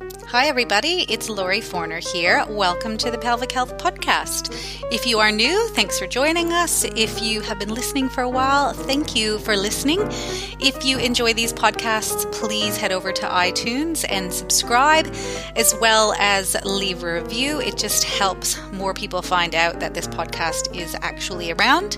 Hi, everybody. It's Lori Forner here. Welcome to the Pelvic Health Podcast. If you are new, thanks for joining us. If you have been listening for a while, thank you for listening. If you enjoy these podcasts, please head over to iTunes and subscribe, as well as leave a review. It just helps more people find out that this podcast is actually around.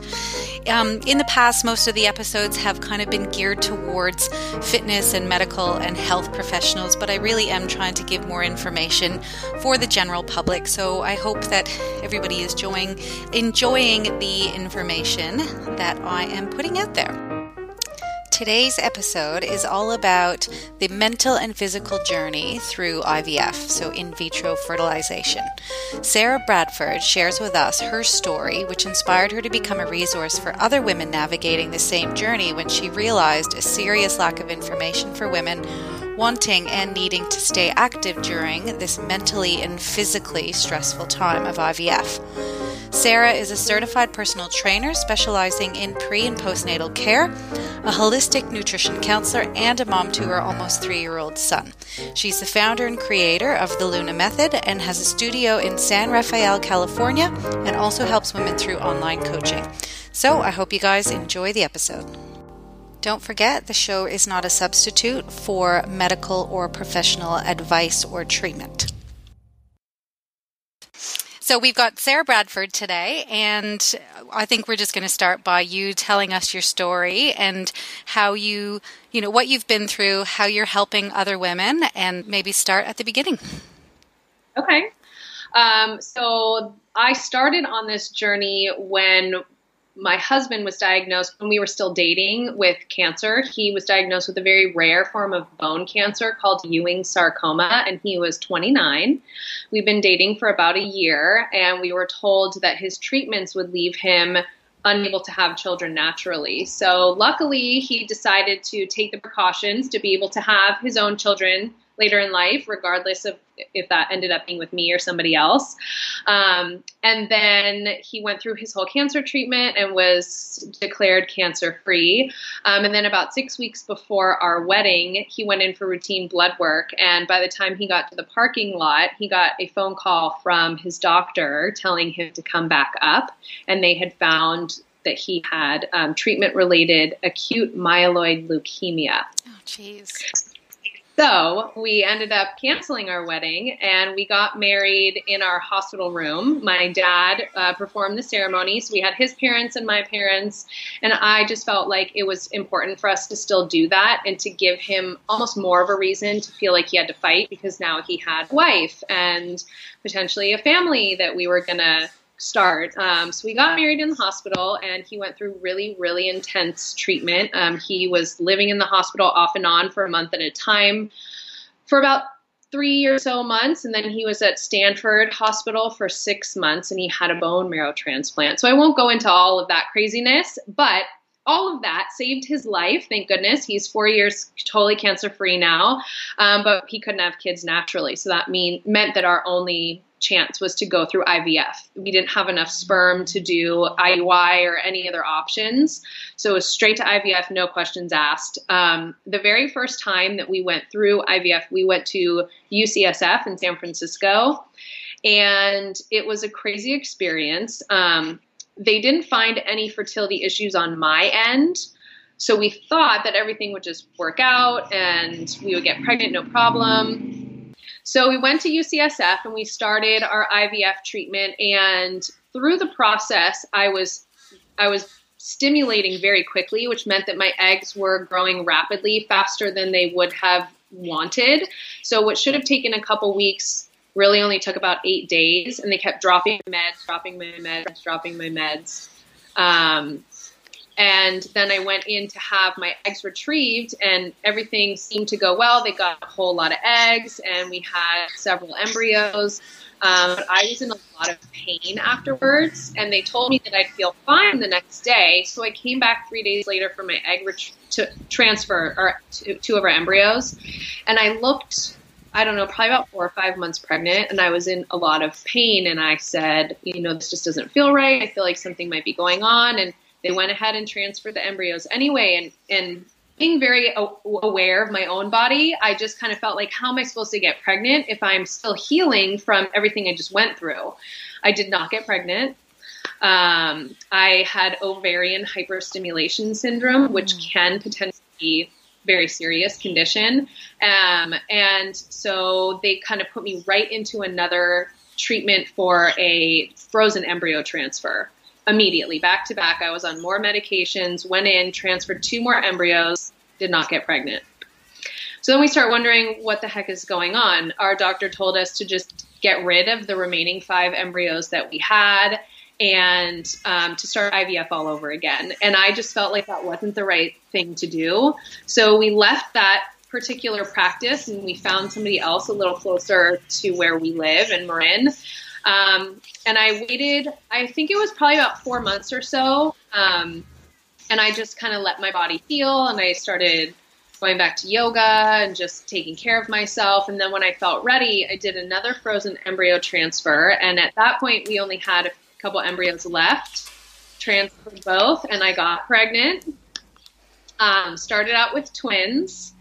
Um, in the past, most of the episodes have kind of been geared towards fitness and medical and health professionals, but I really am trying to give more information for the general public. So I hope that everybody is enjoying, enjoying the information that I am putting out there. Today's episode is all about the mental and physical journey through IVF, so in vitro fertilization. Sarah Bradford shares with us her story, which inspired her to become a resource for other women navigating the same journey when she realized a serious lack of information for women wanting and needing to stay active during this mentally and physically stressful time of IVF. Sarah is a certified personal trainer specializing in pre and postnatal care, a holistic nutrition counselor, and a mom to her almost three year old son. She's the founder and creator of the Luna Method and has a studio in San Rafael, California, and also helps women through online coaching. So I hope you guys enjoy the episode. Don't forget, the show is not a substitute for medical or professional advice or treatment. So we've got Sarah Bradford today, and I think we're just going to start by you telling us your story and how you, you know, what you've been through, how you're helping other women, and maybe start at the beginning. Okay. Um, so I started on this journey when my husband was diagnosed when we were still dating with cancer. He was diagnosed with a very rare form of bone cancer called Ewing sarcoma, and he was 29. We've been dating for about a year, and we were told that his treatments would leave him unable to have children naturally. So, luckily, he decided to take the precautions to be able to have his own children later in life, regardless of if that ended up being with me or somebody else. Um, and then he went through his whole cancer treatment and was declared cancer free. Um, and then about six weeks before our wedding, he went in for routine blood work. And by the time he got to the parking lot, he got a phone call from his doctor telling him to come back up. And they had found that he had um, treatment related acute myeloid leukemia. Oh, jeez. So we ended up canceling our wedding and we got married in our hospital room. My dad uh, performed the ceremony, so we had his parents and my parents, and I just felt like it was important for us to still do that and to give him almost more of a reason to feel like he had to fight because now he had a wife and potentially a family that we were going to start. Um, so we got married in the hospital, and he went through really, really intense treatment. Um, he was living in the hospital off and on for a month at a time for about three or so months, and then he was at Stanford Hospital for six months, and he had a bone marrow transplant. So I won't go into all of that craziness, but all of that saved his life. Thank goodness. He's four years totally cancer free now, um, but he couldn't have kids naturally. So that mean meant that our only chance was to go through IVF. We didn't have enough sperm to do IUI or any other options. So it was straight to IVF, no questions asked. Um, the very first time that we went through IVF, we went to UCSF in San Francisco. And it was a crazy experience. Um, they didn't find any fertility issues on my end. So we thought that everything would just work out and we would get pregnant, no problem so we went to UCSF and we started our IVF treatment. And through the process, I was I was stimulating very quickly, which meant that my eggs were growing rapidly, faster than they would have wanted. So what should have taken a couple weeks really only took about eight days, and they kept dropping meds, dropping my meds, dropping my meds. Um, and then I went in to have my eggs retrieved, and everything seemed to go well. They got a whole lot of eggs, and we had several embryos. Um, but I was in a lot of pain afterwards, and they told me that I'd feel fine the next day. So I came back three days later for my egg ret- to transfer or to, two of our embryos, and I looked. I don't know, probably about four or five months pregnant, and I was in a lot of pain. And I said, you know, this just doesn't feel right. I feel like something might be going on. And they went ahead and transferred the embryos anyway, and and being very aware of my own body, I just kind of felt like, how am I supposed to get pregnant if I'm still healing from everything I just went through? I did not get pregnant. Um, I had ovarian hyperstimulation syndrome, which mm. can potentially be very serious condition. Um, and so they kind of put me right into another treatment for a frozen embryo transfer immediately, back to back. I was on more medications, went in, transferred two more embryos, did not get pregnant. So then we start wondering what the heck is going on. Our doctor told us to just get rid of the remaining five embryos that we had and um, to start IVF all over again. And I just felt like that wasn't the right thing to do. So we left that particular practice and we found somebody else a little closer to where we live in Marin. Um, and I waited, I think it was probably about four months or so. Um, and I just kind of let my body heal and I started going back to yoga and just taking care of myself. And then when I felt ready, I did another frozen embryo transfer. And at that point, we only had a couple embryos left, transferred both, and I got pregnant. Um, started out with twins.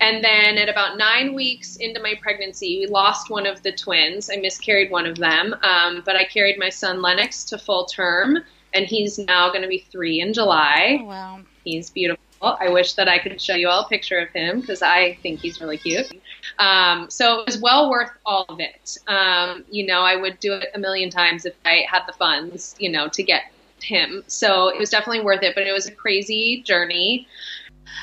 And then at about nine weeks into my pregnancy, we lost one of the twins. I miscarried one of them, um, but I carried my son Lennox to full term, and he's now going to be three in July. Oh, wow. He's beautiful. I wish that I could show you all a picture of him because I think he's really cute. Um, so it was well worth all of it. Um, you know, I would do it a million times if I had the funds, you know, to get him. So it was definitely worth it, but it was a crazy journey.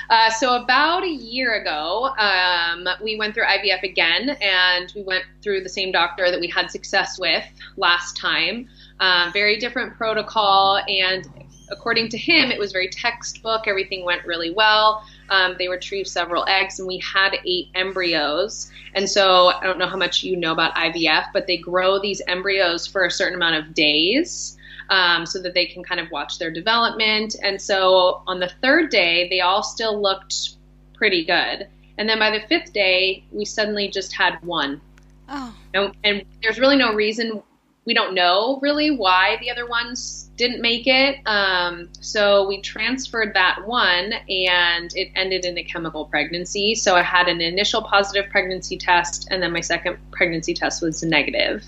Uh, so about a year ago, um, we went through IVF again, and we went through the same doctor that we had success with last time. Uh, very different protocol, and according to him, it was very textbook. Everything went really well. Um, they retrieved several eggs, and we had eight embryos. And so I don't know how much you know about IVF, but they grow these embryos for a certain amount of days um, so that they can kind of watch their development. And so on the third day, they all still looked pretty good. And then by the fifth day, we suddenly just had one. Oh. And, and there's really no reason. We don't know really why the other ones didn't make it. Um, so we transferred that one and it ended in a chemical pregnancy. So I had an initial positive pregnancy test and then my second pregnancy test was negative.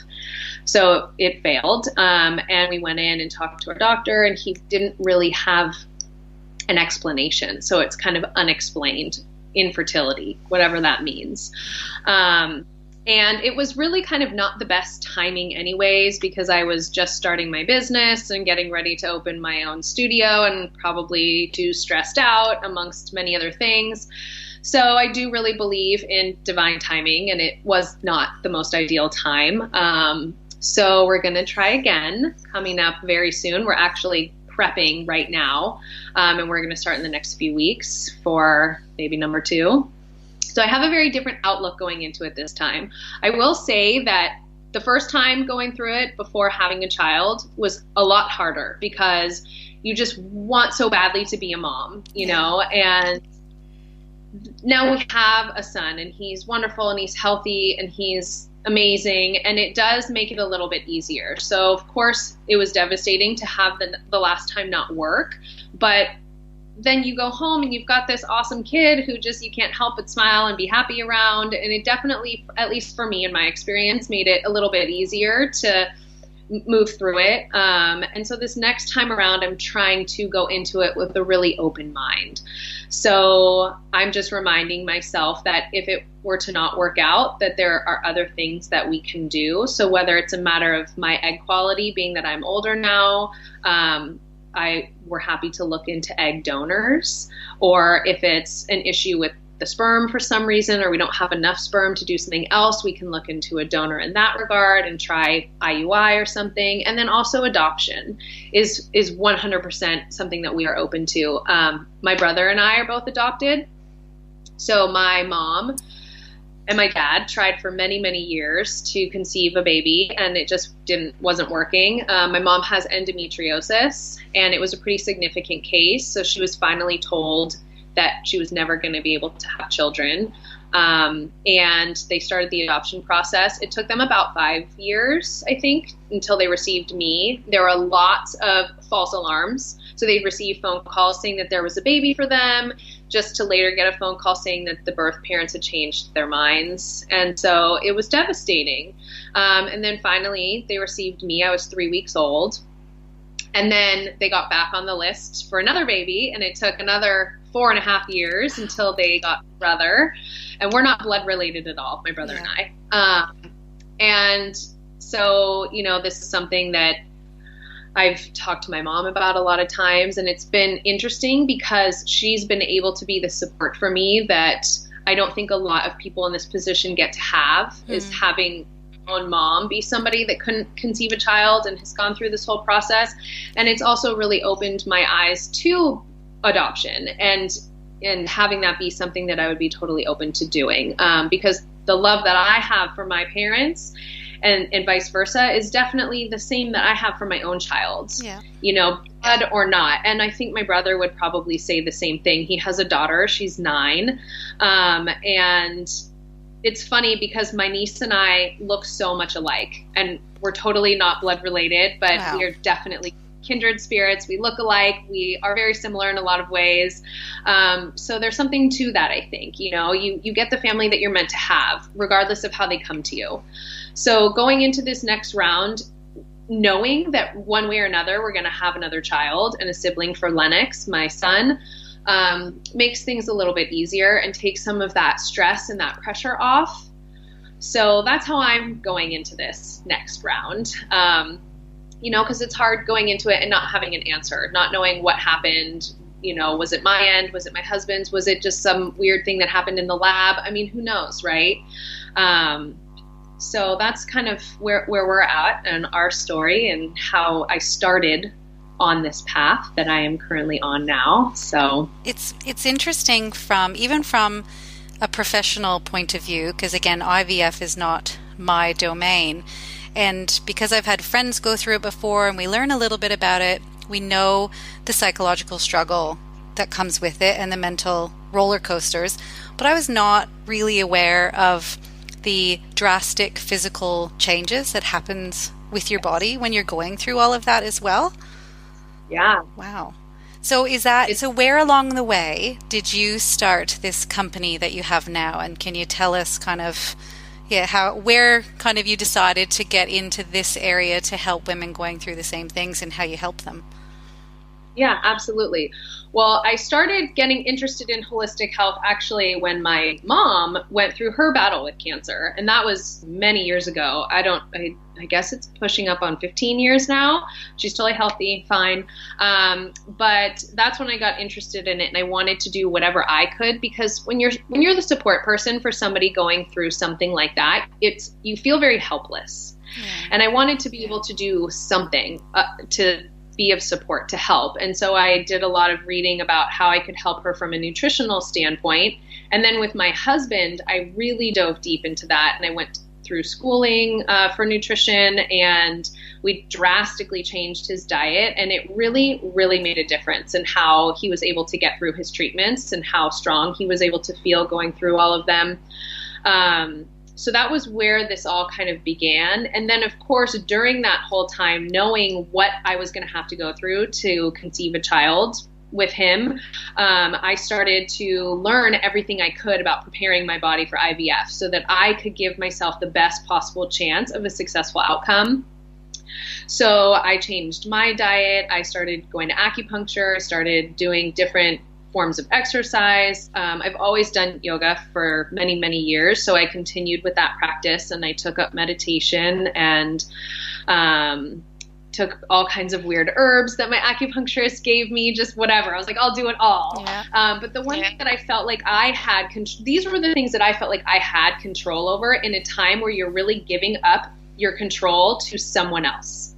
So it failed. Um, and we went in and talked to our doctor, and he didn't really have an explanation. So it's kind of unexplained infertility, whatever that means. Um, and it was really kind of not the best timing, anyways, because I was just starting my business and getting ready to open my own studio and probably too stressed out, amongst many other things. So I do really believe in divine timing, and it was not the most ideal time. Um, so we're going to try again coming up very soon. We're actually prepping right now, um, and we're going to start in the next few weeks for maybe number two. So I have a very different outlook going into it this time. I will say that the first time going through it before having a child was a lot harder because you just want so badly to be a mom, you know, and now we have a son and he's wonderful and he's healthy and he's amazing and it does make it a little bit easier. So of course it was devastating to have the, the last time not work, but then you go home and you've got this awesome kid who just you can't help but smile and be happy around and it definitely at least for me in my experience made it a little bit easier to move through it. Um, and so this next time around, I'm trying to go into it with a really open mind. So I'm just reminding myself that if it were to not work out, that there are other things that we can do. So whether it's a matter of my egg quality, being that I'm older now, um, I we're happy to look into egg donors, or if it's an issue with the sperm for some reason or we don't have enough sperm to do something else, we can look into a donor in that regard and try IUI or something. And then also adoption is is 100% something that we are open to. Um, my brother and I are both adopted. So my mom and my dad tried for many many years to conceive a baby and it just didn't wasn't working um, my mom has endometriosis and it was a pretty significant case so she was finally told that she was never going to be able to have children. Um, and they started the adoption process. It took them about five years, I think, until they received me. There were lots of false alarms. So they'd receive phone calls saying that there was a baby for them. Just to later get a phone call saying that the birth parents had changed their minds. And so it was devastating. Um, and then finally, they received me. I was three weeks old. And then they got back on the list for another baby, and it took another four and a half years until they got brother. And we're not blood related at all, my brother yeah. and I. Um, and so, you know, this is something that I've talked to my mom about a lot of times, and it's been interesting because she's been able to be the support for me that I don't think a lot of people in this position get to have mm. is having own mom be somebody that couldn't conceive a child and has gone through this whole process and it's also really opened my eyes to adoption and and having that be something that I would be totally open to doing um, because the love that I have for my parents and, and vice versa is definitely the same that I have for my own child. Yeah. You know, blood or not. And I think my brother would probably say the same thing. He has a daughter, she's nine. Um, and it's funny because my niece and I look so much alike. And we're totally not blood related, but wow. we are definitely kindred spirits. We look alike. We are very similar in a lot of ways. Um, so there's something to that, I think. You know, you, you get the family that you're meant to have, regardless of how they come to you. So going into this next round, knowing that one way or another we're going to have another child and a sibling for Lennox, my son, um, makes things a little bit easier and takes some of that stress and that pressure off. So that's how I'm going into this next round. Um, you know, because it's hard going into it and not having an answer, not knowing what happened. You know, was it my end? Was it my husband's? Was it just some weird thing that happened in the lab? I mean, who knows, right? Um, so that's kind of where, where we're at and our story and how I started on this path that I am currently on now. So it's it's interesting from even from a professional point of view because again IVF is not my domain and because I've had friends go through it before and we learn a little bit about it, we know the psychological struggle that comes with it and the mental roller coasters, but I was not really aware of the drastic physical changes that happens with your body when you're going through all of that as well? Yeah. Wow. So is that so where along the way did you start this company that you have now and can you tell us kind of yeah how where kind of you decided to get into this area to help women going through the same things and how you help them? Yeah, absolutely. Well, I started getting interested in holistic health actually when my mom went through her battle with cancer, and that was many years ago. I don't, I, I guess it's pushing up on 15 years now. She's totally healthy, fine. Um, but that's when I got interested in it, and I wanted to do whatever I could because when you're when you're the support person for somebody going through something like that, it's you feel very helpless. Yeah. And I wanted to be able to do something uh, to be of support to help. And so I did a lot of reading about how I could help her from a nutritional standpoint. And then with my husband, I really dove deep into that and I went through schooling uh, for nutrition and we drastically changed his diet and it really really made a difference in how he was able to get through his treatments and how strong he was able to feel going through all of them um, so that was where this all kind of began. And then, of course, during that whole time, knowing what I was going to have to go through to conceive a child with him, um, I started to learn everything I could about preparing my body for IVF so that I could give myself the best possible chance of a successful outcome. So I changed my diet. I started going to acupuncture, I started doing different forms of exercise. Um, I've always done yoga for many, many years, so I continued with that practice and I took up meditation and um, took all kinds of weird herbs that my acupuncturist gave me, just whatever. I was like, I'll do it all. Yeah. Um, but the one yeah. that I felt like I had, con- these were the things that I felt like I had control over in a time where you're really giving up your control to someone else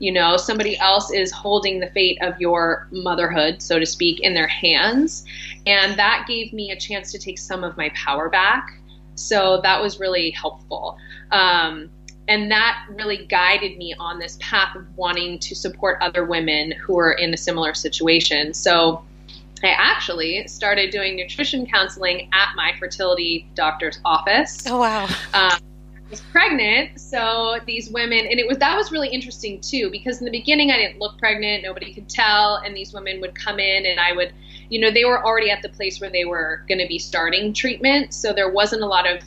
you know somebody else is holding the fate of your motherhood so to speak in their hands and that gave me a chance to take some of my power back so that was really helpful um, and that really guided me on this path of wanting to support other women who are in a similar situation so I actually started doing nutrition counseling at my fertility doctor's office. Oh wow! Um, was pregnant. So these women, and it was that was really interesting too, because in the beginning I didn't look pregnant, nobody could tell, and these women would come in, and I would you know, they were already at the place where they were going to be starting treatment. So there wasn't a lot of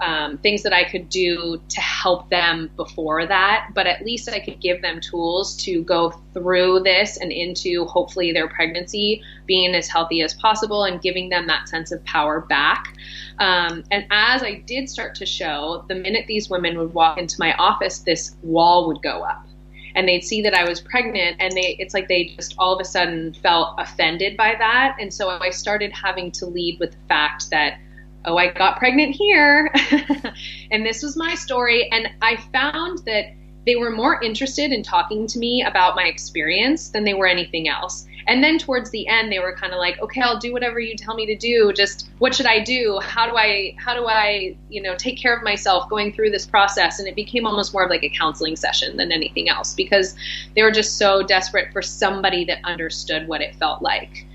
um, things that I could do to help them before that, but at least I could give them tools to go through this and into hopefully their pregnancy being as healthy as possible and giving them that sense of power back. Um, and as I did start to show, the minute these women would walk into my office, this wall would go up. And they'd see that I was pregnant, and they it's like they just all of a sudden felt offended by that. And so I started having to lead with the fact that oh, I got pregnant here. and this was my story. And I found that they were more interested in talking to me about my experience than they were anything else. And then towards the end, they were kind of like, okay, I'll do whatever you tell me to do. Just what should I do? How do I, how do I, you know, take care of myself going through this process? And it became almost more of like a counseling session than anything else because they were just so desperate for somebody that understood what it felt like.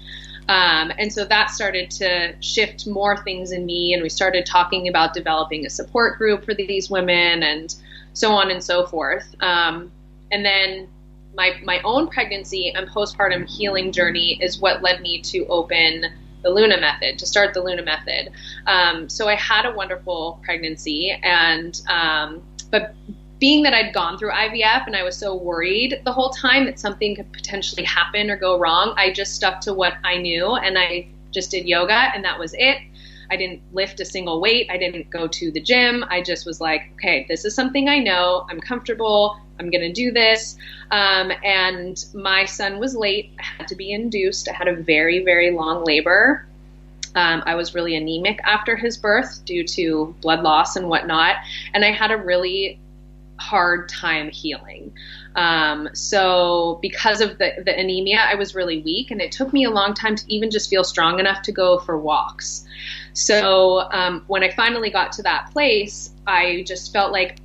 Um, and so that started to shift more things in me, and we started talking about developing a support group for these women, and so on and so forth. Um, and then my my own pregnancy and postpartum healing journey is what led me to open the Luna Method, to start the Luna Method. Um, so I had a wonderful pregnancy, and um, but being that I'd gone through IVF and I was so worried the whole time that something could potentially happen or go wrong, I just stuck to what I knew and I just did yoga and that was it. I didn't lift a single weight. I didn't go to the gym. I just was like, okay, this is something I know. I'm comfortable. I'm going to do this. Um, and my son was late. I had to be induced. I had a very, very long labor. Um, I was really anemic after his birth due to blood loss and whatnot. And I had a really hard time healing. Um, so because of the, the anemia, I was really weak, and it took me a long time to even just feel strong enough to go for walks. So um, when I finally got to that place, I just felt like,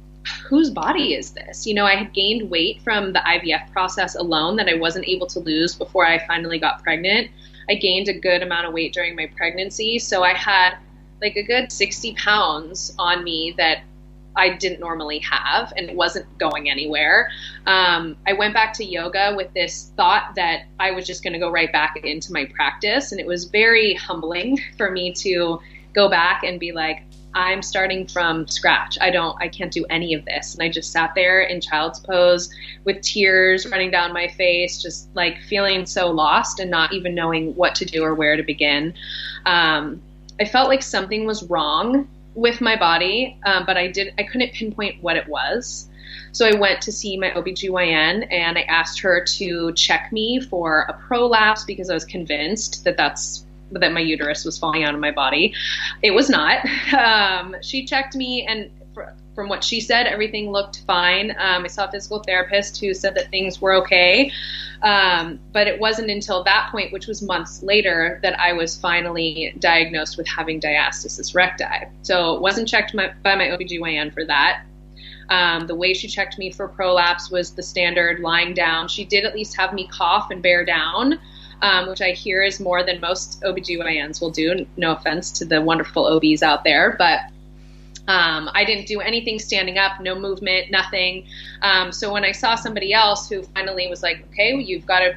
whose body is this? You know, I had gained weight from the IVF process alone that I wasn't able to lose before I finally got pregnant. I gained a good amount of weight during my pregnancy, so I had like a good 60 pounds on me that I didn't normally have and it wasn't going anywhere. Um, I went back to yoga with this thought that I was just going to go right back into my practice. And it was very humbling for me to go back and be like, I'm starting from scratch. I don't, I can't do any of this. And I just sat there in child's pose with tears running down my face, just like feeling so lost and not even knowing what to do or where to begin. Um, I felt like something was wrong with my body, um, but I did I couldn't pinpoint what it was. So I went to see my OBGYN and I asked her to check me for a prolapse because I was convinced that that's that my uterus was falling out of my body. It was not. Um, she checked me and from what she said, everything looked fine. Um, I saw a physical therapist who said that things were okay. Um, but it wasn't until that point, which was months later, that I was finally diagnosed with having diastasis recti. So it wasn't checked my, by my OBGYN for that. Um, the way she checked me for prolapse was the standard lying down. She did at least have me cough and bear down. Um, which I hear is more than most OBGYNs will do. No offense to the wonderful OBs out there, but um, I didn't do anything standing up, no movement, nothing. Um, so when I saw somebody else who finally was like, okay, well, you've got a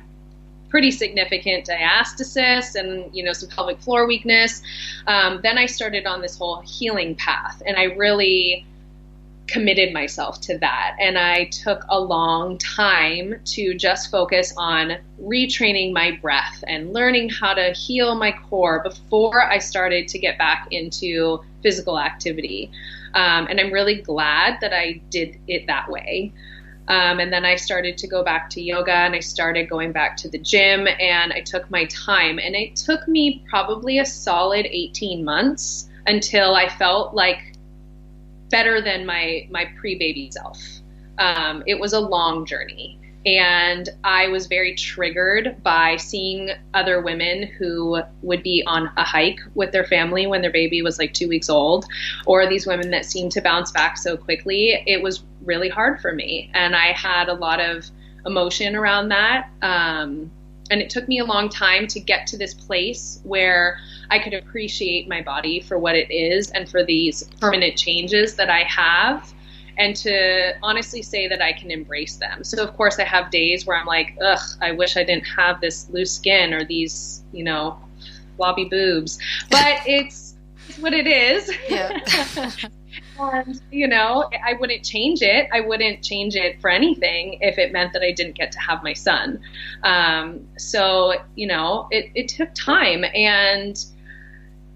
pretty significant diastasis and you know some pelvic floor weakness, um, then I started on this whole healing path, and I really committed myself to that. And I took a long time to just focus on retraining my breath and learning how to heal my core before I started to get back into physical activity. Um, and I'm really glad that I did it that way. Um, and then I started to go back to yoga and I started going back to the gym and I took my time. And it took me probably a solid 18 months until I felt like better than my my pre-baby self. Um, it was a long journey, and I was very triggered by seeing other women who would be on a hike with their family when their baby was like two weeks old, or these women that seemed to bounce back so quickly. It was really hard for me, and I had a lot of emotion around that. Um, and it took me a long time to get to this place where I could appreciate my body for what it is and for these permanent changes that I have and to honestly say that I can embrace them. So, of course, I have days where I'm like, ugh, I wish I didn't have this loose skin or these, you know, floppy boobs. But it's, it's what it is. Yeah. and, you know, I wouldn't change it. I wouldn't change it for anything if it meant that I didn't get to have my son. Um, so, you know, it, it took time. And,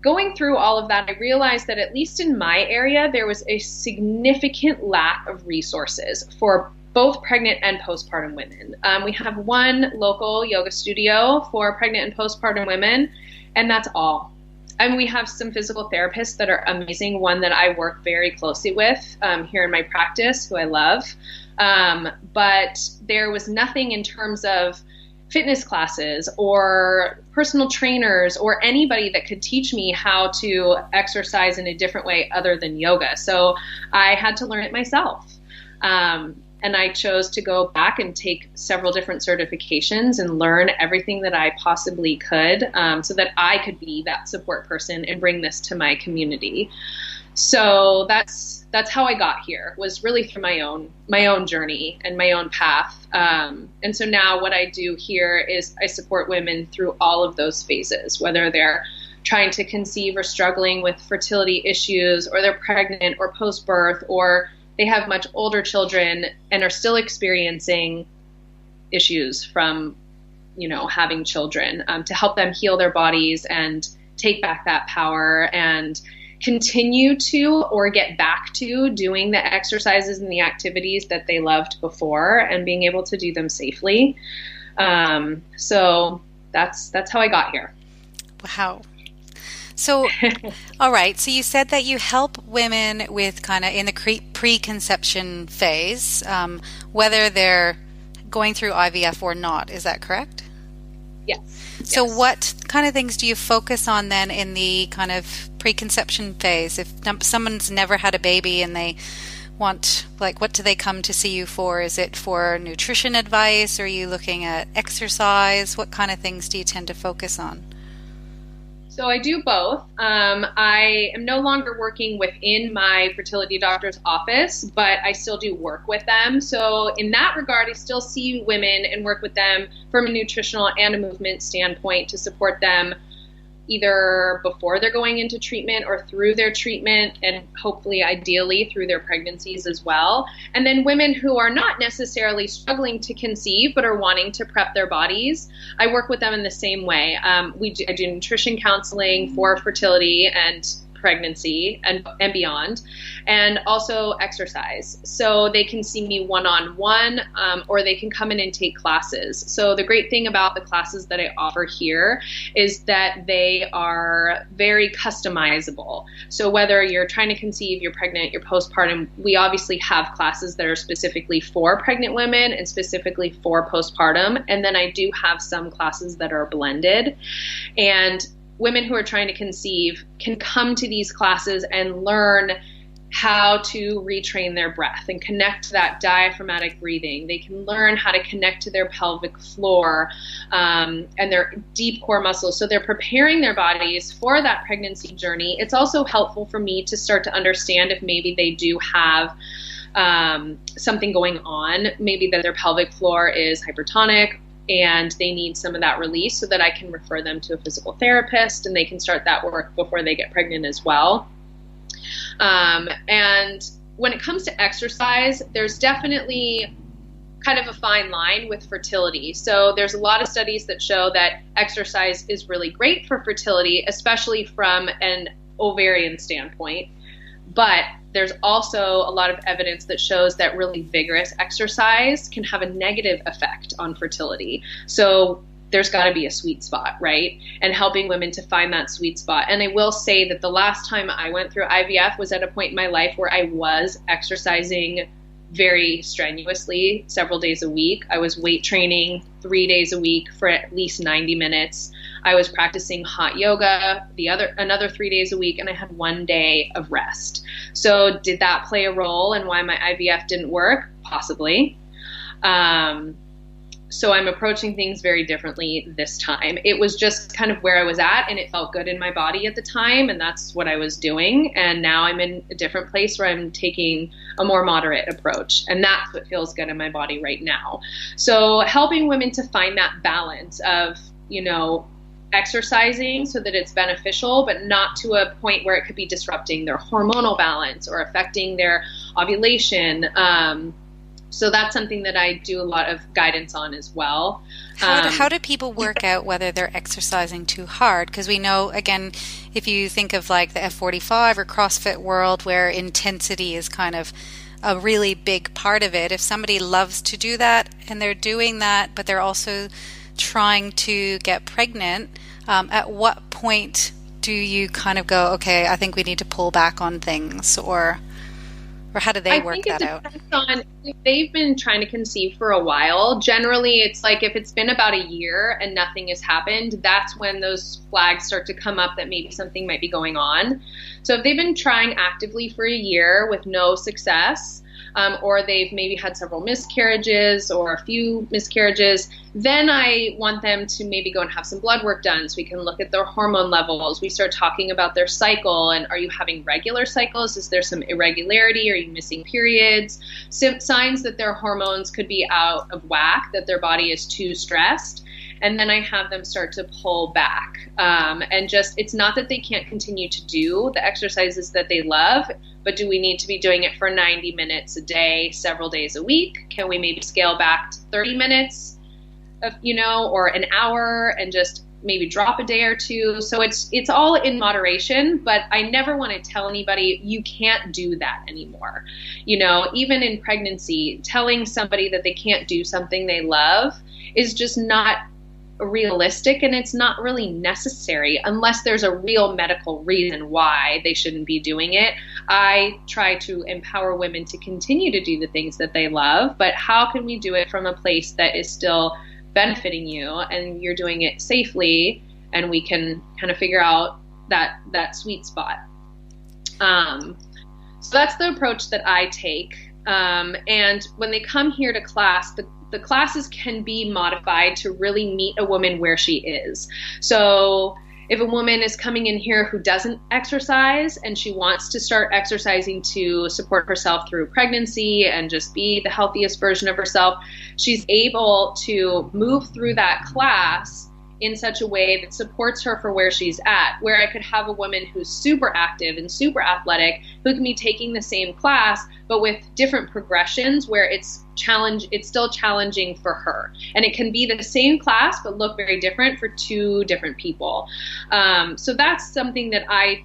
going through all of that, I realized that at least in my area, there was a significant lack of resources for both pregnant and postpartum women. Um, we have one local yoga studio for pregnant and postpartum women, and that's all. And we have some physical therapists that are amazing. One that I work very closely with um, here in my practice, who I love. Um, but there was nothing in terms of fitness classes or personal trainers or anybody that could teach me how to exercise in a different way other than yoga. So I had to learn it myself. Um, and I chose to go back and take several different certifications and learn everything that I possibly could um, so that I could be that support person and bring this to my community. So that's that's how I got here was really through my own my own journey and my own path. Um, and so now what I do here is I support women through all of those phases, whether they're trying to conceive or struggling with fertility issues, or they're pregnant or post birth, or they have much older children and are still experiencing issues from you know having children um, to help them heal their bodies and take back that power and continue to or get back to doing the exercises and the activities that they loved before and being able to do them safely. Um, so that's that's how I got here. Wow. So, all right. So you said that you help women with kind of in the preconception phase, um, whether they're going through IVF or not. Is that correct? Yes. So, yes. what kind of things do you focus on then in the kind of preconception phase? If someone's never had a baby and they want, like, what do they come to see you for? Is it for nutrition advice? Are you looking at exercise? What kind of things do you tend to focus on? So I do both. Um, I am no longer working within my fertility doctor's office, but I still do work with them. So in that regard, I still see women and work with them from a nutritional and a movement standpoint to support them either before they're going into treatment or through their treatment, and hopefully, ideally, through their pregnancies as well. And then women who are not necessarily struggling to conceive but are wanting to prep their bodies, I work with them in the same way. Um, we do, I do nutrition counseling for fertility and pregnancy and, and beyond, and also exercise. So they can see me one on one, or they can come in and take classes. So the great thing about the classes that I offer here is that they are very customizable. So whether you're trying to conceive, you're pregnant, you're postpartum, we obviously have classes that are specifically for pregnant women and specifically for postpartum. And then I do have some classes that are blended. And women who are trying to conceive can come to these classes and learn how to retrain their breath and connect to that diaphragmatic breathing. They can learn how to connect to their pelvic floor um, and their deep core muscles. So they're preparing their bodies for that pregnancy journey. It's also helpful for me to start to understand if maybe they do have. Um, something going on, maybe that their pelvic floor is hypertonic and they need some of that release so that I can refer them to a physical therapist and they can start that work before they get pregnant as well. Um, and when it comes to exercise, there's definitely kind of a fine line with fertility. So there's a lot of studies that show that exercise is really great for fertility, especially from an ovarian standpoint. But there's also a lot of evidence that shows that really vigorous exercise can have a negative effect on fertility. So there's got to be a sweet spot, right? And helping women to find that sweet spot. And I will say that the last time I went through IVF was at a point in my life where I was exercising very strenuously several days a week. I was weight training three days a week for at least 90 minutes. I was practicing hot yoga the other another three days a week, and I had one day of rest. So, did that play a role in why my IVF didn't work? Possibly. Um, so I'm approaching things very differently this time. It was just kind of where I was at, and it felt good in my body at the time, and that's what I was doing. And now I'm in a different place where I'm taking a more moderate approach, and that's what feels good in my body right now. So, helping women to find that balance of, you know, exercising so that it's beneficial, but not to a point where it could be disrupting their hormonal balance or affecting their ovulation. Um, so that's something that I do a lot of guidance on as well. How do, um, how do people work out whether they're exercising too hard? Because we know, again, if you think of like the F45 or CrossFit world where intensity is kind of a really big part of it, if somebody loves to do that and they're doing that, but they're also trying to get pregnant, um, at what point do you kind of go, okay, I think we need to pull back on things or or how do they I work that out? On, they've been trying to conceive for a while. Generally, it's like if it's been about a year and nothing has happened, that's when those flags start to come up that maybe something might be going on. So if they've been trying actively for a year with no success, um, or they've maybe had several miscarriages or a few miscarriages, then I want them to maybe go and have some blood work done so we can look at their hormone levels. We start talking about their cycle and are you having regular cycles? Is there some irregularity? Are you missing periods? signs that their hormones could be out of whack, that their body is too stressed and then I have them start to pull back. Um, and just, it's not that they can't continue to do the exercises that they love, but do we need to be doing it for 90 minutes a day, several days a week? Can we maybe scale back to 30 minutes, of, you know, or an hour and just maybe drop a day or two. So it's it's all in moderation, but I never want to tell anybody you can't do that anymore. You know, even in pregnancy, telling somebody that they can't do something they love is just not realistic and it's not really necessary unless there's a real medical reason why they shouldn't be doing it. I try to empower women to continue to do the things that they love, but how can we do it from a place that is still benefiting you and you're doing it safely and we can kind of figure out that that sweet spot. Um, so that's the approach that I take. Um, and when they come here to class, the the classes can be modified to really meet a woman where she is. So if a woman is coming in here who doesn't exercise and she wants to start exercising to support herself through pregnancy and just be the healthiest version of herself, she's able to move through that class in such a way that supports her for where she's at. Where I could have a woman who's super active and super athletic who can be taking the same class but with different progressions where it's challenge it's still challenging for her and it can be the same class but look very different for two different people um, so that's something that i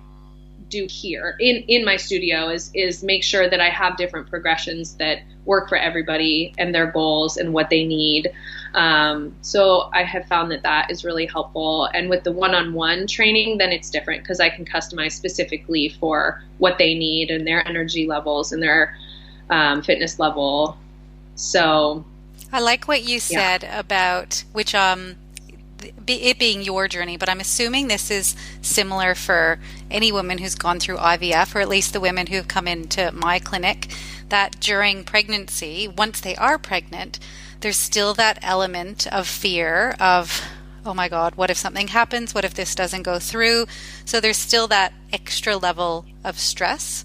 do here in in my studio is is make sure that I have different progressions that work for everybody and their goals and what they need. Um, so I have found that that is really helpful. And with the one-on-one training, then it's different because I can customize specifically for what they need and their energy levels and their um, fitness level. So I like what you said yeah. about which um it being your journey, but I'm assuming this is similar for any woman who's gone through IVF, or at least the women who have come into my clinic, that during pregnancy, once they are pregnant, there's still that element of fear of, oh my God, what if something happens? What if this doesn't go through? So there's still that extra level of stress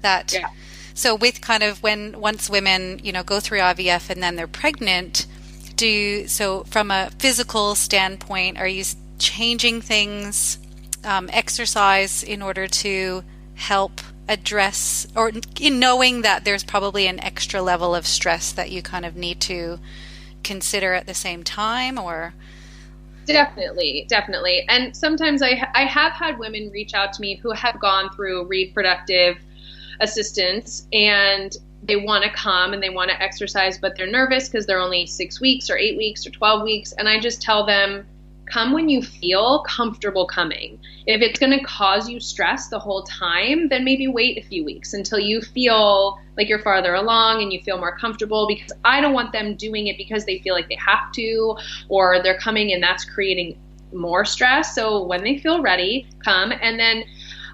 that. Yeah. So with kind of when once women, you know, go through IVF and then they're pregnant, do so from a physical standpoint are you changing things um, exercise in order to help address or in knowing that there's probably an extra level of stress that you kind of need to consider at the same time or? Definitely definitely. And sometimes i i have had women reach out to me who have gone through reproductive assistance and they want to come and they want to exercise, but they're nervous because they're only six weeks or eight weeks or 12 weeks. And I just tell them, come when you feel comfortable coming. If it's going to cause you stress the whole time, then maybe wait a few weeks until you feel like you're farther along and you feel more comfortable because I don't want them doing it because they feel like they have to or they're coming and that's creating more stress. So when they feel ready, come and then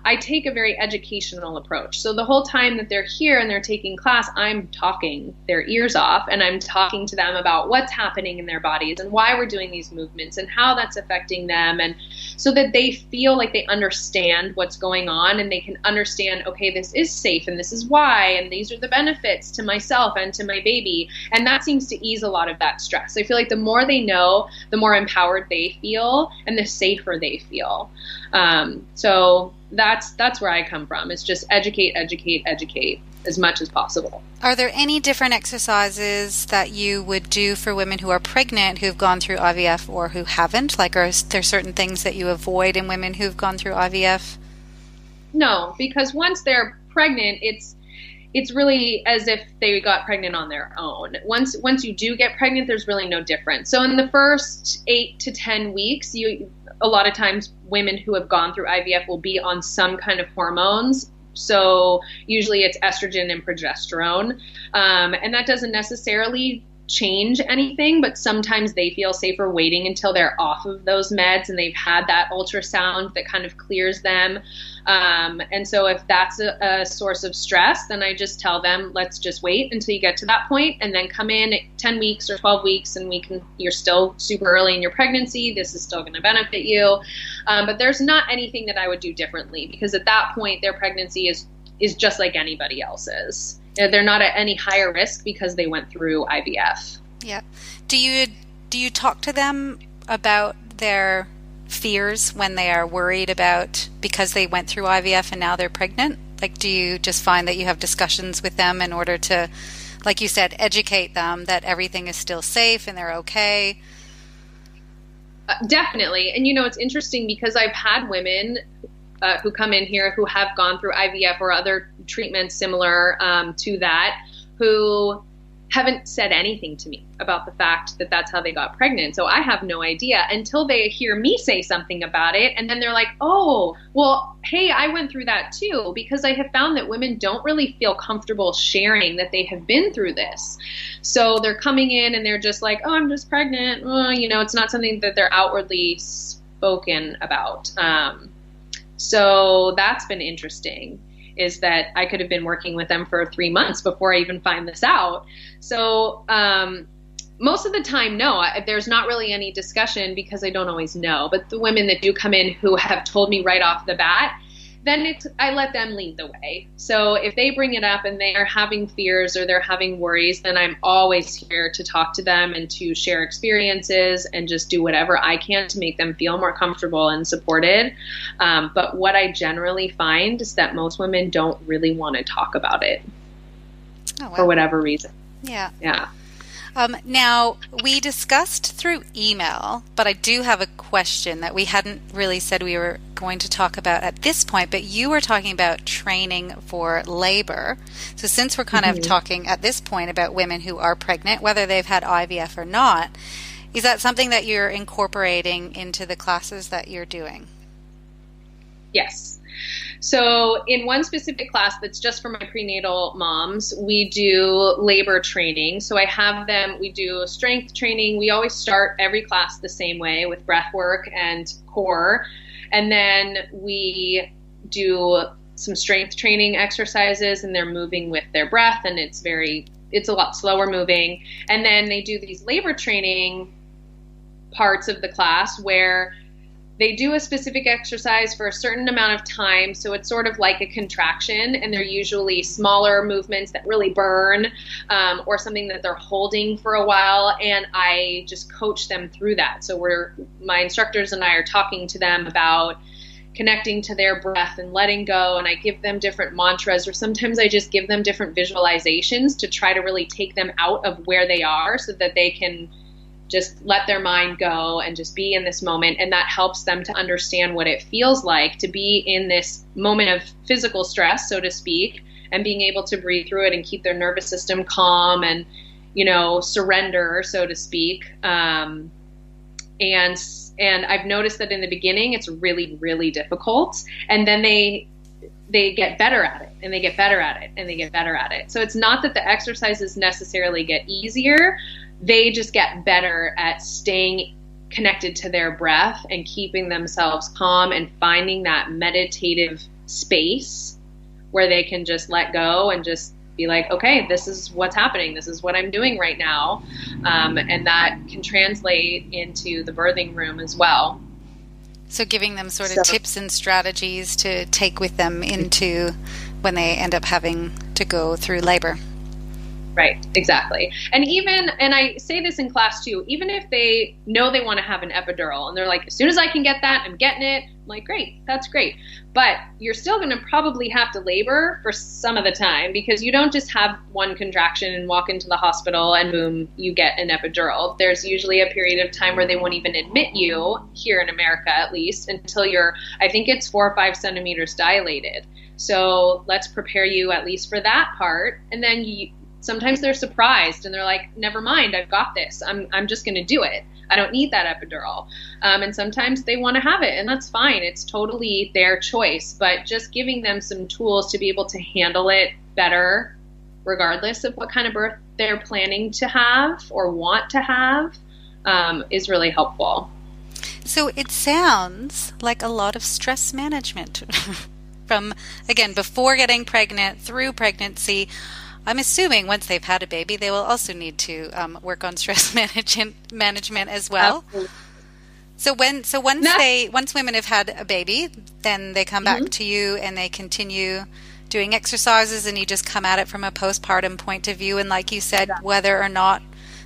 I take a very educational approach. So the whole time that they're here and they're taking class, I'm talking their ears off and I'm talking to them about what's happening in their bodies and why we're doing these movements and how that's affecting them and so that they feel like they understand what's going on and they can understand okay, this is safe and this is why and these are the benefits to myself and to my baby. And that seems to ease a lot of that stress. I feel like the more they know, the more empowered they feel and the safer they feel. Um, so that's that's where I come from. It's just educate, educate, educate as much as possible. Are there any different exercises that you would do for women who are pregnant who've gone through IVF or who haven't? Like, are there certain things that you avoid in women who've gone through IVF? No, because once they're pregnant, it's it's really as if they got pregnant on their own. Once once you do get pregnant, there's really no difference. So in the first eight to ten weeks, you a lot of times women who have gone through IVF will be on some kind of hormones. So usually it's estrogen and progesterone, um, and that doesn't necessarily change anything, but sometimes they feel safer waiting until they're off of those meds and they've had that ultrasound that kind of clears them. Um, and so if that's a, a, source of stress, then I just tell them, let's just wait until you get to that point and then come in at 10 weeks or 12 weeks and we can, you're still super early in your pregnancy. This is still going to benefit you. Um, but there's not anything that I would do differently because at that point, their pregnancy is, is just like anybody else's. They're not at any higher risk because they went through IVF. Yeah. Do you do you talk to them about their fears when they are worried about because they went through IVF and now they're pregnant? Like do you just find that you have discussions with them in order to like you said educate them that everything is still safe and they're okay? Uh, definitely. And you know, it's interesting because I've had women uh, who come in here who have gone through IVF or other treatments similar um, to that who haven't said anything to me about the fact that that's how they got pregnant. So I have no idea until they hear me say something about it. And then they're like, oh, well, hey, I went through that too. Because I have found that women don't really feel comfortable sharing that they have been through this. So they're coming in and they're just like, oh, I'm just pregnant. Well, you know, it's not something that they're outwardly spoken about. Um, so that's been interesting is that I could have been working with them for three months before I even find this out. So um, most of the time, no, I, there's not really any discussion because I don't always know. But the women that do come in who have told me right off the bat, then it's I let them lead the way. So if they bring it up and they are having fears or they're having worries, then I'm always here to talk to them and to share experiences and just do whatever I can to make them feel more comfortable and supported. Um, but what I generally find is that most women don't really want to talk about it oh, wow. for whatever reason. Yeah. Yeah. Um, now, we discussed through email, but I do have a question that we hadn't really said we were going to talk about at this point, but you were talking about training for labor. So, since we're kind mm-hmm. of talking at this point about women who are pregnant, whether they've had IVF or not, is that something that you're incorporating into the classes that you're doing? Yes. So, in one specific class that's just for my prenatal moms, we do labor training. So, I have them, we do strength training. We always start every class the same way with breath work and core. And then we do some strength training exercises, and they're moving with their breath, and it's very, it's a lot slower moving. And then they do these labor training parts of the class where they do a specific exercise for a certain amount of time. So it's sort of like a contraction, and they're usually smaller movements that really burn um, or something that they're holding for a while. And I just coach them through that. So we're, my instructors and I are talking to them about connecting to their breath and letting go and i give them different mantras or sometimes i just give them different visualizations to try to really take them out of where they are so that they can just let their mind go and just be in this moment. And that helps them to understand what it feels like to be in this moment of physical stress, so to speak, and being able to breathe through it and keep their nervous system calm and, you know, surrender, so to speak. Um, and and I've noticed that in the beginning it's really really difficult, and then they they get better at it and they get better at it and they get better at it. So it's not that the exercises necessarily get easier, they just get better at staying connected to their breath and keeping themselves calm and finding that meditative space where they can just let go and just be like, okay, this is what's happening. This is what I'm doing right now. Um, and that can translate into the birthing room as well. So, giving them sort of so, tips and strategies to take with them into when they end up having to go through labor. Right, exactly. And even, and I say this in class too, even if they know they want to have an epidural and they're like, as soon as I can get that, I'm getting it. I'm like, great, that's great. But you're still going to probably have to labor for some of the time because you don't just have one contraction and walk into the hospital and boom, you get an epidural. There's usually a period of time where they won't even admit you, here in America at least, until you're, I think it's four or five centimeters dilated. So let's prepare you at least for that part. And then you, sometimes they're surprised and they're like, never mind, I've got this. I'm, I'm just going to do it. I don't need that epidural. Um, and sometimes they want to have it, and that's fine. It's totally their choice. But just giving them some tools to be able to handle it better, regardless of what kind of birth they're planning to have or want to have, um, is really helpful. So it sounds like a lot of stress management from, again, before getting pregnant, through pregnancy I'm assuming once they've had a baby, they will also need to um, work on stress management management as well. Absolutely. So when so once no. they once women have had a baby, then they come mm-hmm. back to you and they continue doing exercises, and you just come at it from a postpartum point of view. And like you said, yeah. whether or not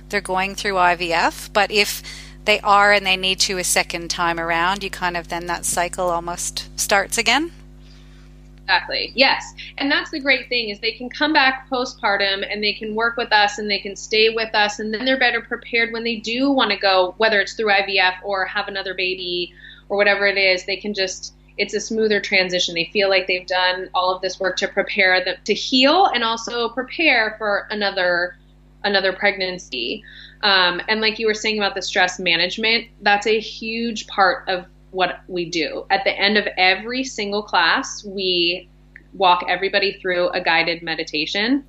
they're going through IVF, but if they are and they need to a second time around, you kind of then that cycle almost starts again. Exactly. Yes. And that's the great thing is they can come back postpartum and they can work with us and they can stay with us and then they're better prepared when they do want to go whether it's through IVF or have another baby or whatever it is, they can just it's a smoother transition. They feel like they've done all of this work to prepare them to heal and also prepare for another another pregnancy. Um, and like you were saying about the stress management, that's a huge part of what we do. At the end of every single class, we walk everybody through a guided meditation.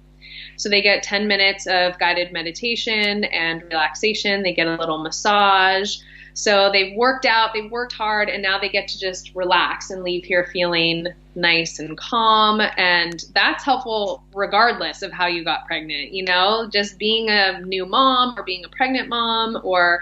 So they get 10 minutes of guided meditation and relaxation. They get a little massage. So they've worked out, they've worked hard, and now they get to just relax and leave here feeling nice and calm. And that's helpful regardless of how you got pregnant. You know, just being a new mom or being a pregnant mom or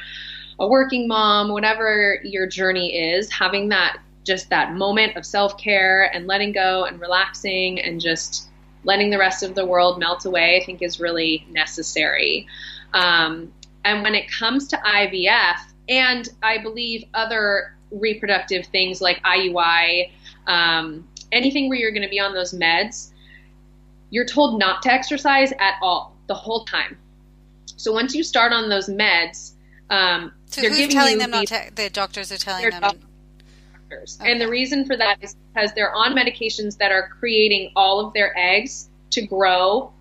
a working mom, whatever your journey is, having that just that moment of self care and letting go and relaxing and just letting the rest of the world melt away, I think is really necessary. Um, and when it comes to IVF, and I believe other reproductive things like IUI, um, anything where you're going to be on those meds, you're told not to exercise at all the whole time. So once you start on those meds, um, so who's telling them not to? The doctors are telling them. Doctors. Okay. And the reason for that is because they're on medications that are creating all of their eggs to grow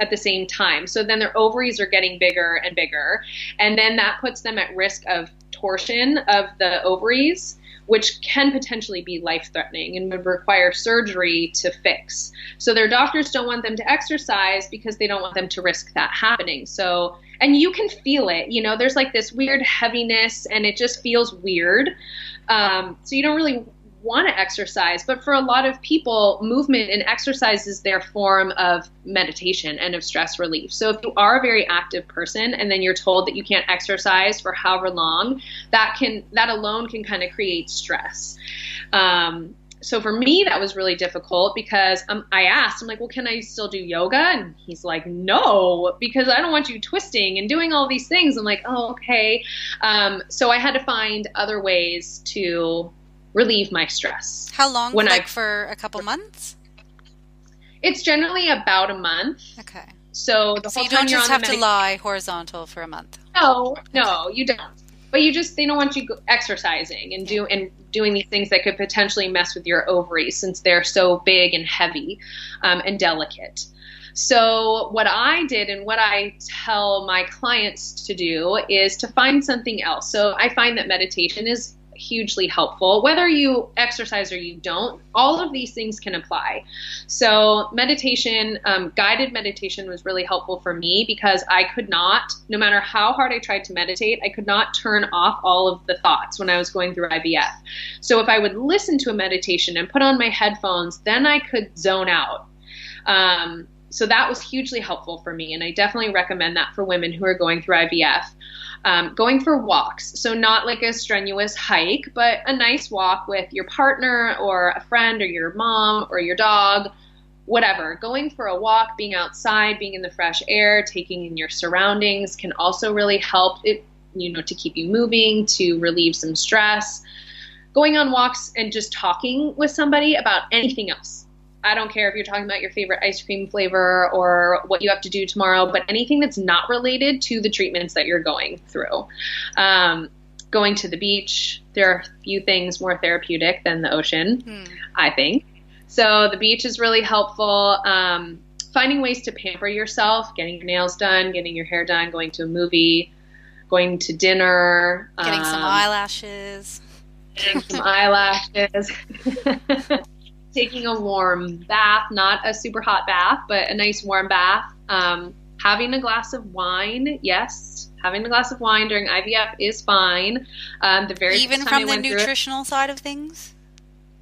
at the same time. So then their ovaries are getting bigger and bigger. And then that puts them at risk of torsion of the ovaries which can potentially be life threatening and would require surgery to fix. So their doctors don't want them to exercise because they don't want them to risk that happening. So, and you can feel it, you know, there's like this weird heaviness and it just feels weird. Um, so you don't really want to exercise, but for a lot of people, movement and exercise is their form of meditation and of stress relief. So if you are a very active person and then you're told that you can't exercise for however long, that can that alone can kind of create stress. Um, so for me that was really difficult because um, i asked i'm like well can i still do yoga and he's like no because i don't want you twisting and doing all these things i'm like oh okay um, so i had to find other ways to relieve my stress. How long? When like I, for a couple months? It's generally about a month. Okay. So the so whole you don't just have to lie horizontal for a month. No, no, you don't. But you just they don't want you exercising and do and doing these things that could potentially mess with your ovaries since they're so big and heavy um, and delicate. So, what I did and what I tell my clients to do is to find something else. So, I find that meditation is hugely helpful. Whether you exercise or you don't, all of these things can apply. So, meditation, um, guided meditation was really helpful for me because I could not, no matter how hard I tried to meditate, I could not turn off all of the thoughts when I was going through IVF. So, if I would listen to a meditation and put on my headphones, then I could zone out. Um, so that was hugely helpful for me, and I definitely recommend that for women who are going through IVF. Um, going for walks, so not like a strenuous hike, but a nice walk with your partner or a friend or your mom or your dog, whatever. Going for a walk, being outside, being in the fresh air, taking in your surroundings can also really help it, you know, to keep you moving, to relieve some stress. Going on walks and just talking with somebody about anything else I don't care if you're talking about your favorite ice cream flavor or what you have to do tomorrow, but anything that's not related to the treatments that you're going through. Um, going to the beach, there are a few things more therapeutic than the ocean, hmm. I think. So the beach is really helpful. Um, finding ways to pamper yourself, getting your nails done, getting your hair done, going to a movie, going to dinner, getting um, some eyelashes. Getting some eyelashes. taking a warm bath, not a super hot bath, but a nice warm bath. Um, having a glass of wine, yes, having a glass of wine during IVF is fine. Um, the very even from the nutritional it, side of things.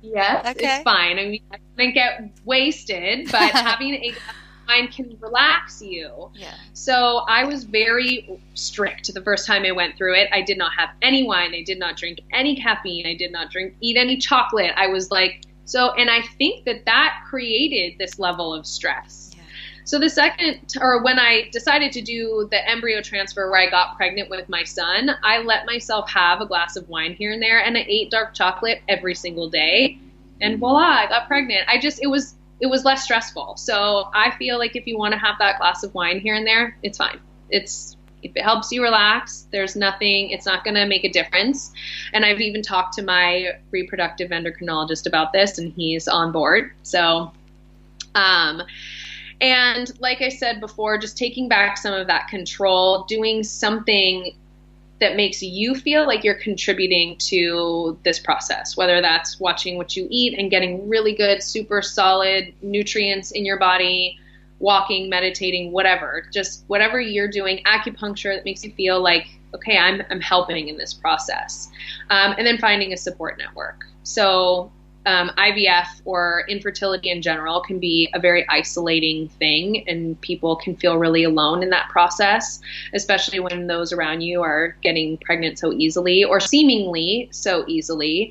Yes, okay. it's fine. I mean, I didn't get wasted, but having a glass of wine can relax you. Yeah. So I was very strict the first time I went through it. I did not have any wine. I did not drink any caffeine. I did not drink eat any chocolate. I was like so, and I think that that created this level of stress. Yeah. So the second, or when I decided to do the embryo transfer where I got pregnant with my son, I let myself have a glass of wine here and there, and I ate dark chocolate every single day, and mm-hmm. voila, I got pregnant. I just, it was, it was less stressful. So I feel like if you want to have that glass of wine here and there, it's fine. It's if it helps you relax, there's nothing, it's not going to make a difference. And I've even talked to my reproductive endocrinologist about this, and he's on board. So, um, and like I said before, just taking back some of that control, doing something that makes you feel like you're contributing to this process, whether that's watching what you eat and getting really good, super solid nutrients in your body, walking, meditating, whatever, just whatever you're doing, acupuncture that makes you feel like, okay, I'm, I'm helping in this process. Um, and then finding a support network. So, um, IVF or infertility in general can be a very isolating thing, and people can feel really alone in that process, especially when those around you are getting pregnant so easily or seemingly so easily.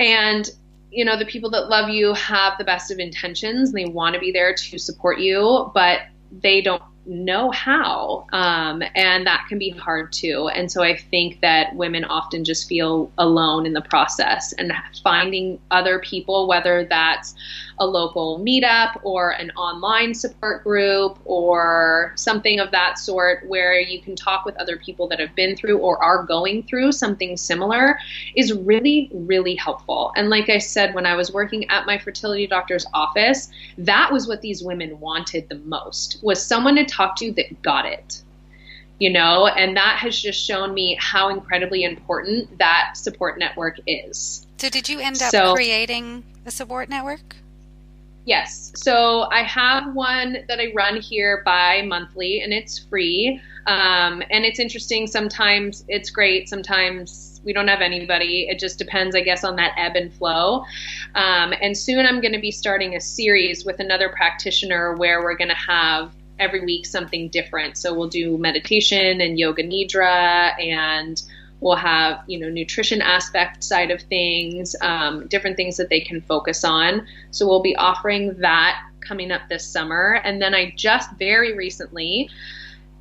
And you know the people that love you have the best of intentions and they want to be there to support you but they don't know how um, and that can be hard too. And so i think that women often just feel alone in the process and finding other people whether that's a local meetup or an online support group or something of that sort where you can talk with other people that have been through or are going through something similar is really really helpful. And like i said when i was working at my fertility doctor's office that was what these women wanted the most was someone to talk to that got it you know and that has just shown me how incredibly important that support network is so did you end up so, creating a support network Yes. So I have one that I run here bi monthly and it's free. Um, and it's interesting. Sometimes it's great. Sometimes we don't have anybody. It just depends, I guess, on that ebb and flow. Um, and soon I'm going to be starting a series with another practitioner where we're going to have every week something different. So we'll do meditation and yoga nidra and We'll have, you know, nutrition aspect side of things, um, different things that they can focus on. So we'll be offering that coming up this summer. And then I just very recently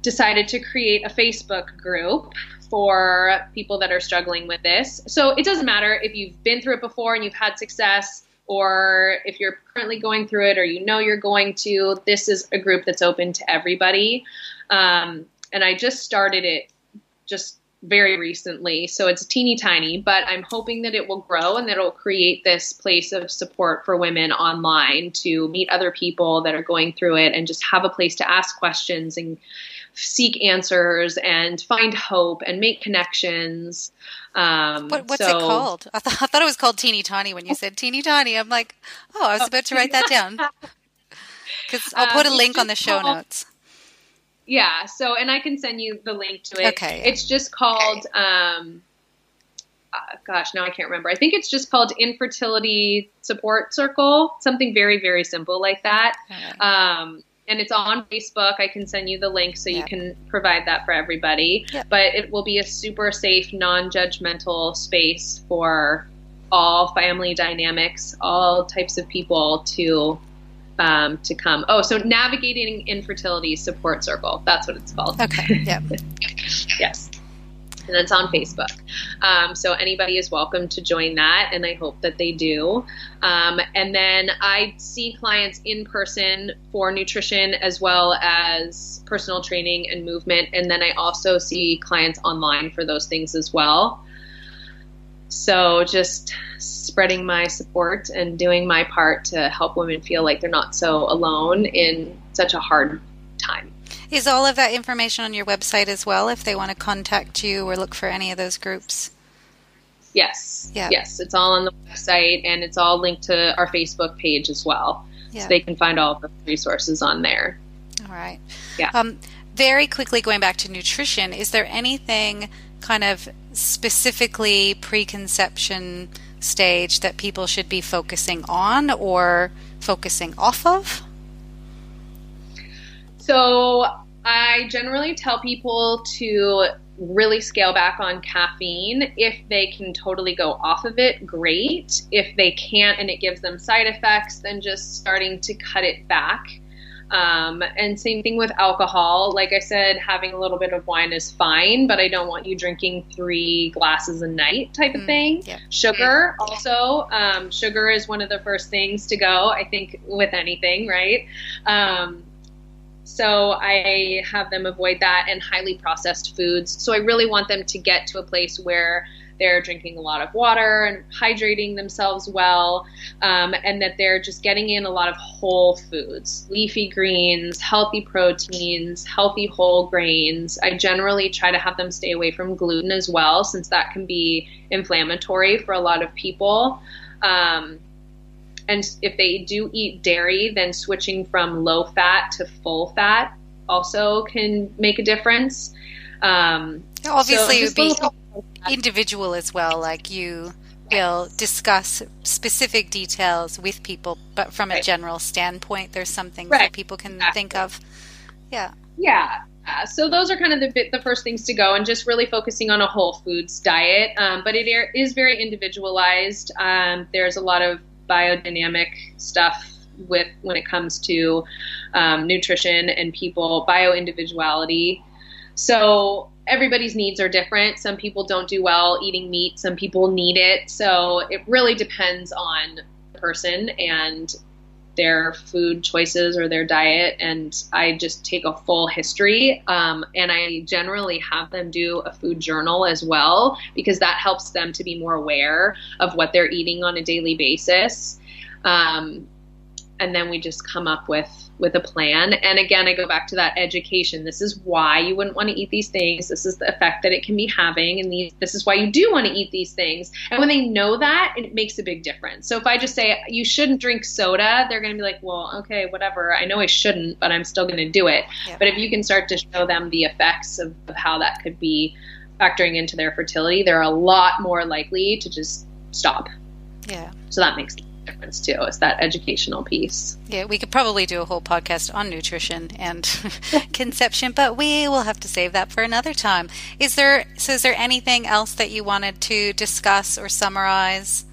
decided to create a Facebook group for people that are struggling with this. So it doesn't matter if you've been through it before and you've had success or if you're currently going through it or you know you're going to, this is a group that's open to everybody. Um, and I just started it just very recently. So it's teeny tiny, but I'm hoping that it will grow and that it'll create this place of support for women online to meet other people that are going through it and just have a place to ask questions and seek answers and find hope and make connections. Um, what, what's so, it called? I, th- I, thought it was called Teeny Tiny when you said Teeny Tiny. I'm like, oh, I was about to write that down. Because I'll put a um, link on the show called, notes. Yeah. So, and I can send you the link to it. Okay. It's just called. Okay. Um, uh, gosh, now I can't remember. I think it's just called Infertility Support Circle, something very, very simple like that. Um, and it's on Facebook. I can send you the link so you can provide that for everybody. But it will be a super safe, non judgmental space for all family dynamics, all types of people to um, to come. Oh, so navigating infertility support circle. That's what it's called. Okay. Yeah. yes. And it's on Facebook. Um, so anybody is welcome to join that, and I hope that they do. Um, and then I see clients in person for nutrition as well as personal training and movement. And then I also see clients online for those things as well. So just spreading my support and doing my part to help women feel like they're not so alone in such a hard time. Is all of that information on your website as well if they want to contact you or look for any of those groups? Yes. Yeah. Yes, it's all on the website and it's all linked to our Facebook page as well. Yeah. So they can find all of the resources on there. All right. Yeah. Um, very quickly going back to nutrition, is there anything kind of specifically preconception stage that people should be focusing on or focusing off of? So, I generally tell people to really scale back on caffeine. If they can totally go off of it, great. If they can't and it gives them side effects, then just starting to cut it back. Um, and same thing with alcohol. Like I said, having a little bit of wine is fine, but I don't want you drinking three glasses a night type of mm, thing. Yeah. Sugar, also, um, sugar is one of the first things to go, I think, with anything, right? Um, so I have them avoid that and highly processed foods. So I really want them to get to a place where they're drinking a lot of water and hydrating themselves well, um, and that they're just getting in a lot of whole foods, leafy greens, healthy proteins, healthy whole grains. I generally try to have them stay away from gluten as well, since that can be inflammatory for a lot of people. Um, and if they do eat dairy, then switching from low fat to full fat also can make a difference. Um, Obviously, so it would be individual as well. Like you will discuss specific details with people, but from a general standpoint, there's some things right. that people can exactly. think of. Yeah. Yeah. Uh, so those are kind of the the first things to go, and just really focusing on a whole foods diet. Um, but it is very individualized. Um, there's a lot of biodynamic stuff with when it comes to um, nutrition and people bio individuality. So everybody's needs are different. Some people don't do well eating meat. Some people need it. So it really depends on the person and their food choices or their diet. And I just take a full history. Um, and I generally have them do a food journal as well because that helps them to be more aware of what they're eating on a daily basis. Um, and then we just come up with with a plan. And again i go back to that education. This is why you wouldn't want to eat these things. This is the effect that it can be having and these, this is why you do want to eat these things. And when they know that it makes a big difference. So if i just say you shouldn't drink soda they're going to be like well okay whatever. I know i shouldn't but i'm still going to do it. Yeah. but if you can start to show them the effects of, of how that could be factoring into their fertility they're a lot more likely to just stop. Yeah. So that makes difference too. It's that educational piece. Yeah, we could probably do a whole podcast on nutrition and conception, but we will have to save that for another time. Is there so is there anything else that you wanted to discuss or summarize?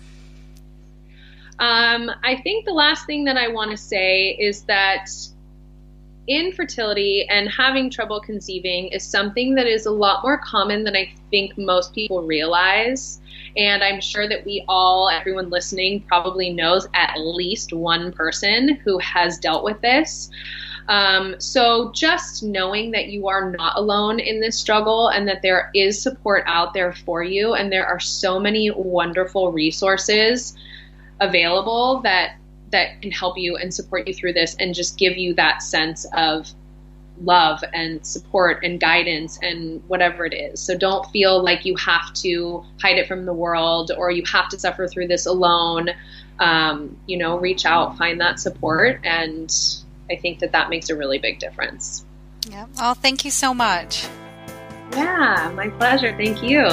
Um, I think the last thing that I want to say is that infertility and having trouble conceiving is something that is a lot more common than I think most people realize. And I'm sure that we all, everyone listening, probably knows at least one person who has dealt with this. Um, so just knowing that you are not alone in this struggle and that there is support out there for you, and there are so many wonderful resources available that that can help you and support you through this and just give you that sense of love and support and guidance and whatever it is. So don't feel like you have to hide it from the world or you have to suffer through this alone. Um, you know, reach out, find that support, and I think that that makes a really big difference. Yeah. Oh, thank you so much. Yeah, my pleasure. Thank you.